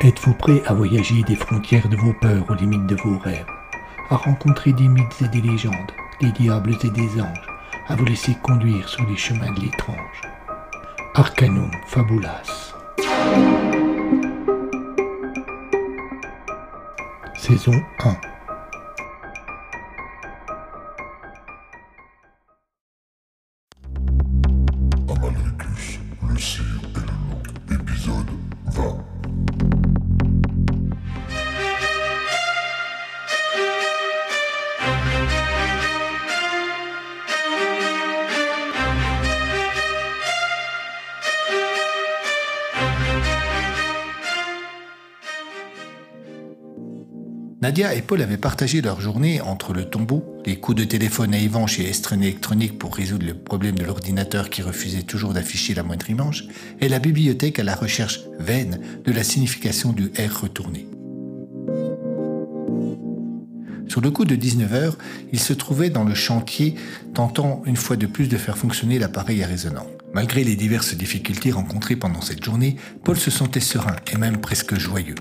Êtes-vous prêt à voyager des frontières de vos peurs aux limites de vos rêves, à rencontrer des mythes et des légendes, des diables et des anges, à vous laisser conduire sur les chemins de l'étrange. Arcanum Fabulas. Saison 1 Nadia et Paul avaient partagé leur journée entre le tombeau, les coups de téléphone à Yvan chez Estren Électronique pour résoudre le problème de l'ordinateur qui refusait toujours d'afficher la moindre image, et la bibliothèque à la recherche vaine de la signification du R retourné. Sur le coup de 19h, ils se trouvaient dans le chantier, tentant une fois de plus de faire fonctionner l'appareil à résonance. Malgré les diverses difficultés rencontrées pendant cette journée, Paul se sentait serein et même presque joyeux.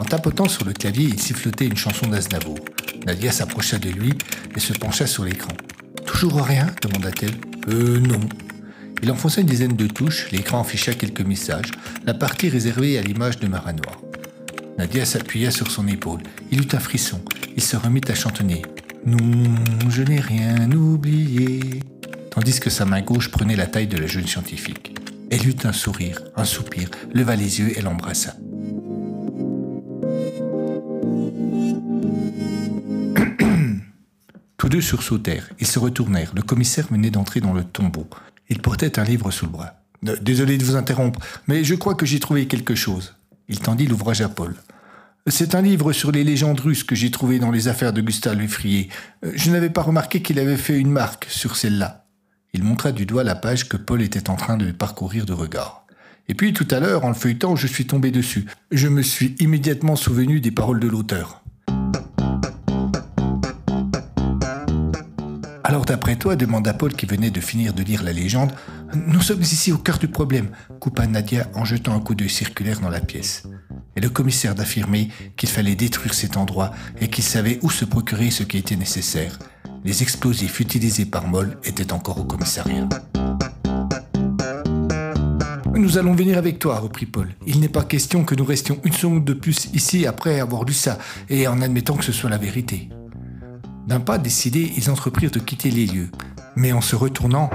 En tapotant sur le clavier, il sifflotait une chanson d'Aznavour. Nadia s'approcha de lui et se pencha sur l'écran. Toujours rien? demanda-t-elle. Euh, non. Il enfonça une dizaine de touches, l'écran afficha quelques messages, la partie réservée à l'image de Marat Noir. Nadia s'appuya sur son épaule. Il eut un frisson. Il se remit à chantonner. Non, je n'ai rien oublié. Tandis que sa main gauche prenait la taille de la jeune scientifique. Elle eut un sourire, un soupir, leva les yeux et l'embrassa. Tous deux sursautèrent. Ils se retournèrent. Le commissaire venait d'entrer dans le tombeau. Il portait un livre sous le bras. Désolé de vous interrompre, mais je crois que j'ai trouvé quelque chose. Il tendit l'ouvrage à Paul. C'est un livre sur les légendes russes que j'ai trouvé dans les affaires de Gustave Lefrier. Euh, Je n'avais pas remarqué qu'il avait fait une marque sur celle-là. Il montra du doigt la page que Paul était en train de parcourir de regard. Et puis tout à l'heure, en le feuilletant, je suis tombé dessus. Je me suis immédiatement souvenu des paroles de l'auteur. Alors d'après toi, demanda Paul qui venait de finir de lire la légende, nous sommes ici au cœur du problème, coupa Nadia en jetant un coup d'œil circulaire dans la pièce. Et le commissaire d'affirmer qu'il fallait détruire cet endroit et qu'il savait où se procurer ce qui était nécessaire. Les explosifs utilisés par Moll étaient encore au commissariat. Nous allons venir avec toi, reprit Paul. Il n'est pas question que nous restions une seconde de plus ici après avoir lu ça, et en admettant que ce soit la vérité. D'un pas décidé, ils entreprirent de quitter les lieux. Mais en se retournant,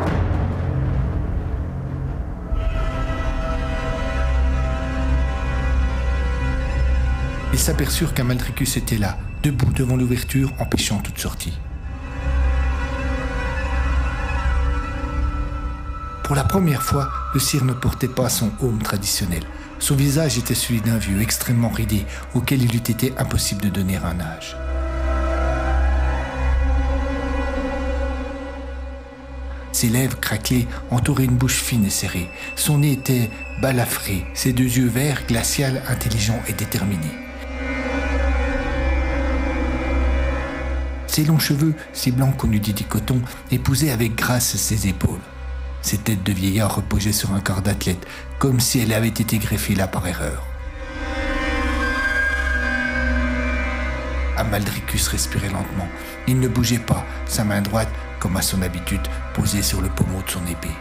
ils s'aperçurent qu'Amaldricus était là, debout devant l'ouverture, empêchant toute sortie. Pour la première fois, le cire ne portait pas son haume traditionnel. Son visage était celui d'un vieux extrêmement ridé, auquel il eût été impossible de donner un âge. Ses lèvres craquelées entouraient une bouche fine et serrée. Son nez était balafré, ses deux yeux verts, glacial, intelligents et déterminés. Ses longs cheveux, si blancs qu'on eût dit du coton, épousaient avec grâce ses épaules. Ses têtes de vieillard reposaient sur un corps d'athlète, comme si elle avait été greffée là par erreur. Amaldricus respirait lentement. Il ne bougeait pas, sa main droite, comme à son habitude, posée sur le pommeau de son épée.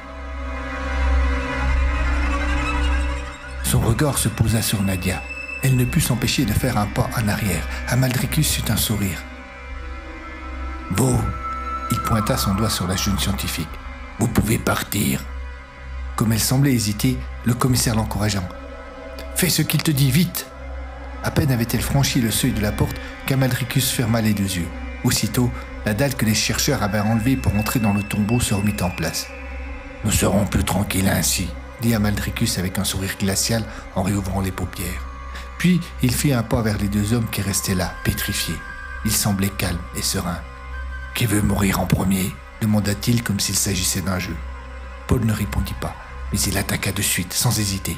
Son regard se posa sur Nadia. Elle ne put s'empêcher de faire un pas en arrière. Amaldricus eut un sourire. Vous, il pointa son doigt sur la jeune scientifique. Vous pouvez partir. Comme elle semblait hésiter, le commissaire l'encouragea. Fais ce qu'il te dit, vite À peine avait-elle franchi le seuil de la porte qu'Amaldricus ferma les deux yeux. Aussitôt, la dalle que les chercheurs avaient enlevée pour entrer dans le tombeau se remit en place. Nous serons plus tranquilles ainsi, dit Amaldricus avec un sourire glacial en réouvrant les paupières. Puis il fit un pas vers les deux hommes qui restaient là, pétrifiés. Il semblait calme et serein. Qui veut mourir en premier? demanda-t-il comme s'il s'agissait d'un jeu. Paul ne répondit pas, mais il attaqua de suite, sans hésiter.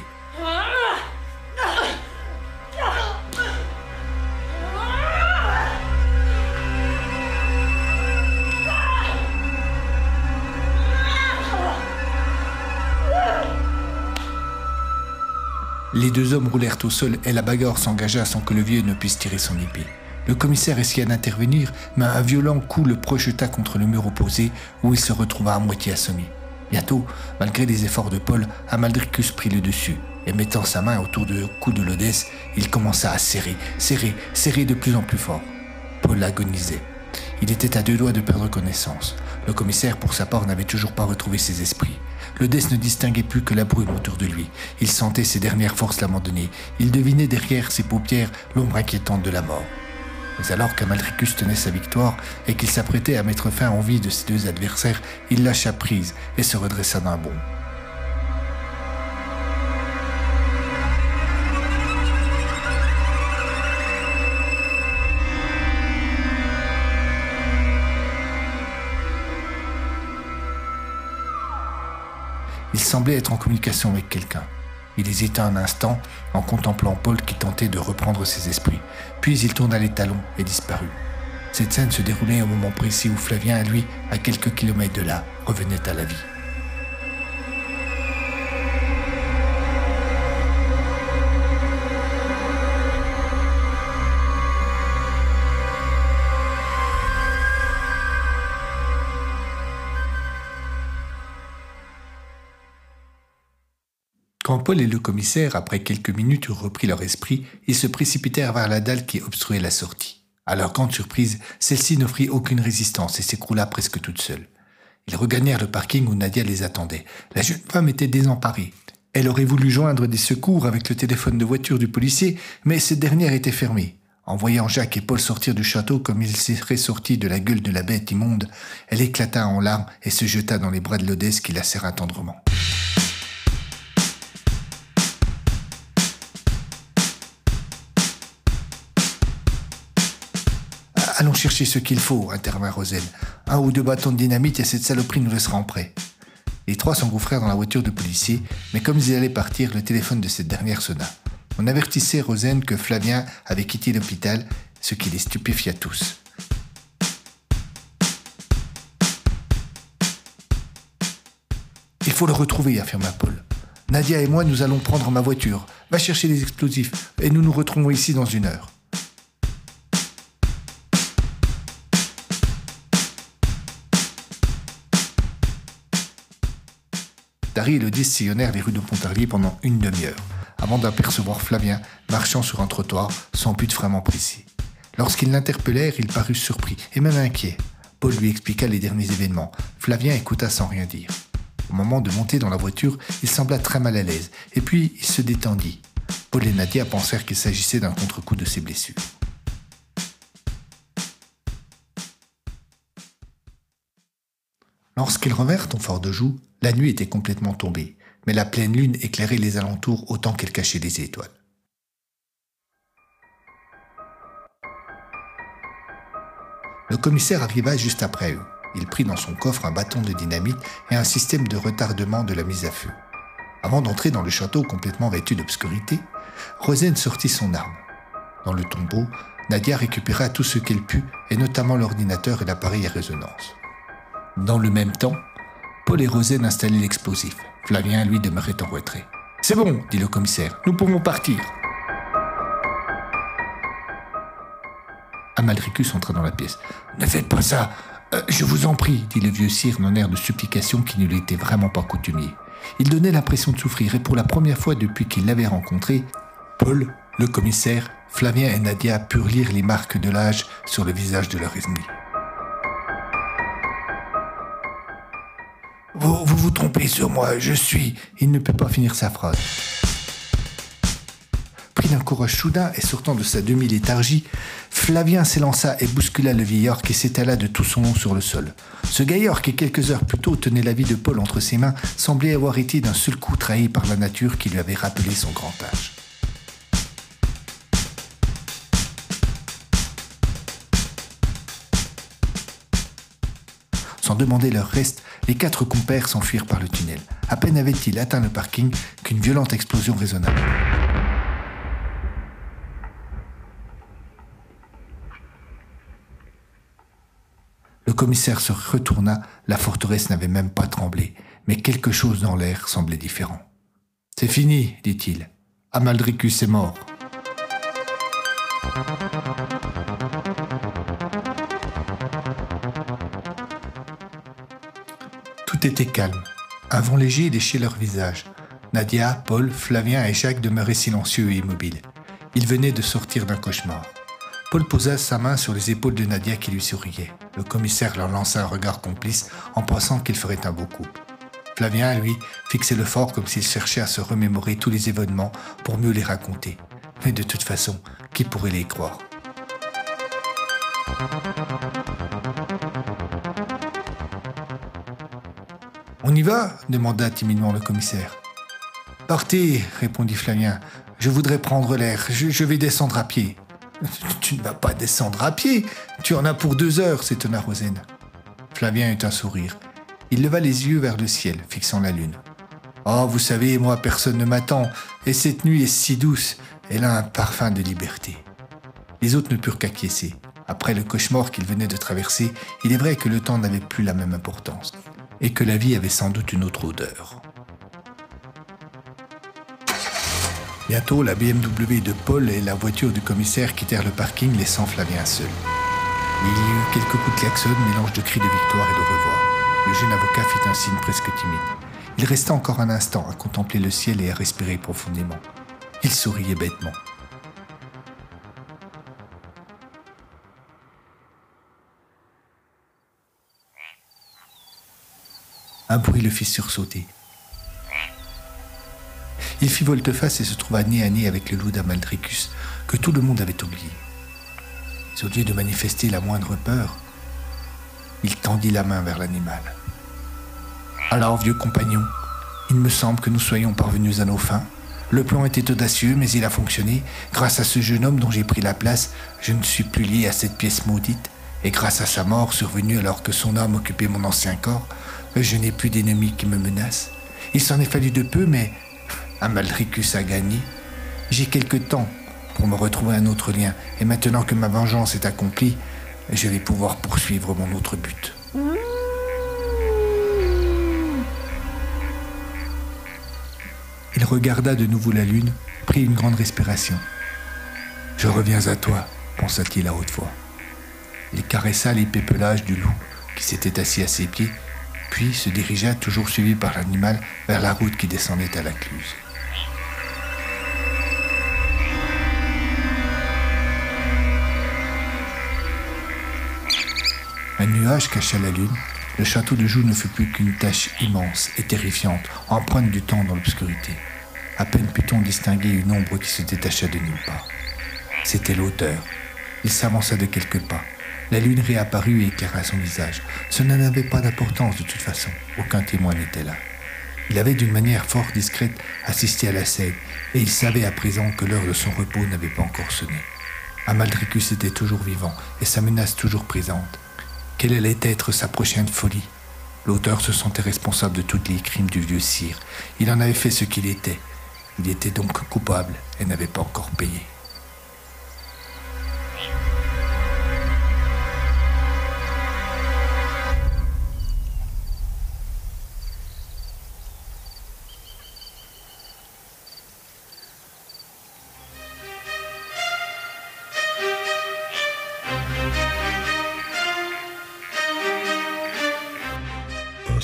Les deux hommes roulèrent au sol et la bagarre s'engagea sans que le vieux ne puisse tirer son épée. Le commissaire essaya d'intervenir, mais un violent coup le projeta contre le mur opposé où il se retrouva à moitié assommé. Bientôt, malgré les efforts de Paul, Amaldricus prit le dessus et mettant sa main autour du cou de l'Odesse, il commença à serrer, serrer, serrer de plus en plus fort. Paul agonisait. Il était à deux doigts de perdre connaissance. Le commissaire, pour sa part, n'avait toujours pas retrouvé ses esprits. L'Odesse ne distinguait plus que la brume autour de lui. Il sentait ses dernières forces l'abandonner. Il devinait derrière ses paupières l'ombre inquiétante de la mort. Mais alors qu'Amaldricus tenait sa victoire et qu'il s'apprêtait à mettre fin en vie de ses deux adversaires, il lâcha prise et se redressa d'un bond. Semblait être en communication avec quelqu'un. Il hésita un instant en contemplant Paul qui tentait de reprendre ses esprits. Puis il tourna les talons et disparut. Cette scène se déroulait au moment précis où Flavien, lui, à quelques kilomètres de là, revenait à la vie. Paul et le commissaire, après quelques minutes, eurent repris leur esprit, ils se précipitèrent vers la dalle qui obstruait la sortie. À leur grande surprise, celle-ci n'offrit aucune résistance et s'écroula presque toute seule. Ils regagnèrent le parking où Nadia les attendait. La jeune femme était désemparée. Elle aurait voulu joindre des secours avec le téléphone de voiture du policier, mais cette dernière était fermée. En voyant Jacques et Paul sortir du château comme ils seraient sortis de la gueule de la bête immonde, elle éclata en larmes et se jeta dans les bras de l'Odesse qui la serra tendrement. Chercher ce qu'il faut, intervint Roselle. Un ou deux bâtons de dynamite et cette saloperie nous laissera en prêt. Les trois s'engouffrèrent dans la voiture de policier, mais comme ils allaient partir, le téléphone de cette dernière sonna. On avertissait Rosen que Flavien avait quitté l'hôpital, ce qui les stupéfia tous. Il faut le retrouver, affirma Paul. Nadia et moi, nous allons prendre ma voiture. Va chercher les explosifs, et nous nous retrouvons ici dans une heure. Et le 10 sillonnèrent les rues de Pontarlier pendant une demi-heure, avant d'apercevoir Flavien marchant sur un trottoir sans but vraiment précis. Lorsqu'ils l'interpellèrent, il parut surpris et même inquiet. Paul lui expliqua les derniers événements. Flavien écouta sans rien dire. Au moment de monter dans la voiture, il sembla très mal à l'aise, et puis il se détendit. Paul et Nadia pensèrent qu'il s'agissait d'un contre-coup de ses blessures. Lorsqu'ils revinrent au fort de Joux, la nuit était complètement tombée, mais la pleine lune éclairait les alentours autant qu'elle cachait les étoiles. Le commissaire arriva juste après eux. Il prit dans son coffre un bâton de dynamite et un système de retardement de la mise à feu. Avant d'entrer dans le château complètement vêtu d'obscurité, Rosen sortit son arme. Dans le tombeau, Nadia récupéra tout ce qu'elle put, et notamment l'ordinateur et l'appareil à résonance. Dans le même temps, Paul et Rosen installaient l'explosif. Flavien, lui, demeurait en retrait. C'est bon, dit le commissaire, nous pouvons partir. Amalricus entra dans la pièce. Ne faites pas ça, euh, je vous en prie, dit le vieux sire d'un air de supplication qui ne lui était vraiment pas coutumier. Il donnait l'impression de souffrir et pour la première fois depuis qu'il l'avait rencontré, Paul, le commissaire, Flavien et Nadia purent lire les marques de l'âge sur le visage de leur ennemi. Vous, vous trompez sur moi, je suis. Il ne peut pas finir sa phrase. Pris d'un courage soudain et sortant de sa demi-léthargie, Flavien s'élança et bouscula le vieillard qui s'étala de tout son long sur le sol. Ce gaillard qui quelques heures plus tôt tenait la vie de Paul entre ses mains semblait avoir été d'un seul coup trahi par la nature qui lui avait rappelé son grand âge. Sans demander leur reste, les quatre compères s'enfuirent par le tunnel. À peine avaient-ils atteint le parking qu'une violente explosion résonna. Le commissaire se retourna, la forteresse n'avait même pas tremblé, mais quelque chose dans l'air semblait différent. C'est fini, dit-il. Amaldricus est mort. Calme. Un vent léger léchait leur visage. Nadia, Paul, Flavien et Jacques demeuraient silencieux et immobiles. Ils venaient de sortir d'un cauchemar. Paul posa sa main sur les épaules de Nadia qui lui souriait. Le commissaire leur lança un regard complice en pensant qu'il ferait un beau coup. Flavien, lui, fixait le fort comme s'il cherchait à se remémorer tous les événements pour mieux les raconter. Mais de toute façon, qui pourrait les croire? On y va demanda timidement le commissaire. Partez, répondit Flavien. Je voudrais prendre l'air. Je, vais descendre à pied. Tu ne vas pas descendre à pied. Tu en as pour deux heures, s'étonna Rosen. Flavien eut un sourire. Il leva les yeux vers le ciel, fixant la lune. Oh, vous savez, moi, personne ne m'attend, et cette nuit est si douce, elle a un parfum de liberté. Les autres ne purent qu'acquiescer. Après le cauchemar qu'ils venaient de traverser, il est vrai que le temps n'avait plus la même importance, et que la vie avait sans doute une autre odeur. Bientôt, la BMW de Paul et la voiture du commissaire quittèrent le parking, laissant Flavien seul. Il y eut quelques coups de klaxon, mélange de cris de victoire et de revoir. Le jeune avocat fit un signe presque timide. Il resta encore un instant à contempler le ciel et à respirer profondément. Il souriait bêtement. Un bruit le fit sursauter. Il fit volte-face et se trouva nez à nez avec le loup d'Amaldricus, que tout le monde avait oublié. Au lieu de manifester la moindre peur, il tendit la main vers l'animal. Alors, vieux compagnon, il me semble que nous soyons parvenus à nos fins. Le plan était audacieux, mais il a fonctionné. Grâce à ce jeune homme dont j'ai pris la place, je ne suis plus lié à cette pièce maudite. Et grâce à sa mort survenue alors que son âme occupait mon ancien corps, je n'ai plus d'ennemis qui me menacent. Il s'en est fallu de peu, mais Amaldricus a gagné. J'ai quelque temps pour me retrouver un autre lien, et maintenant que ma vengeance est accomplie, je vais pouvoir poursuivre mon autre but. Il regarda de nouveau la lune, prit une grande respiration. Je reviens à toi, pensa-t-il à haute voix. Il caressa les pépelages du loup qui s'était assis à ses pieds, puis se dirigea, toujours suivi par l'animal, vers la route qui descendait à la cluse. Un nuage cacha la lune. Le château de Joux ne fut plus qu'une tache immense et terrifiante, empreinte du temps dans l'obscurité. À peine put-on distinguer une ombre qui se détacha de nulle part. C'était l'auteur. Il s'avança de quelques pas. La lune réapparut et éclaira son visage. Cela n'avait pas d'importance de toute façon. Aucun témoin n'était là. Il avait d'une manière fort discrète assisté à la scène, et il savait à présent que l'heure de son repos n'avait pas encore sonné. Amaldricus était toujours vivant, et sa menace toujours présente. Quelle allait être sa prochaine folie? L'auteur se sentait responsable de tous les crimes du vieux sire. Il en avait fait ce qu'il était. Il était donc coupable et n'avait pas encore payé.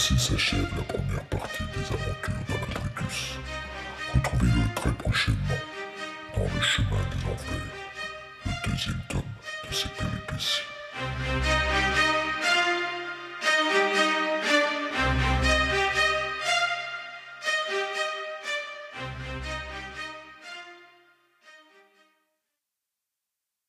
Ainsi s'achève la première partie des aventures d'Amatricus. Retrouvez-le très prochainement dans Le chemin des enfers, le deuxième tome de cette péripétie.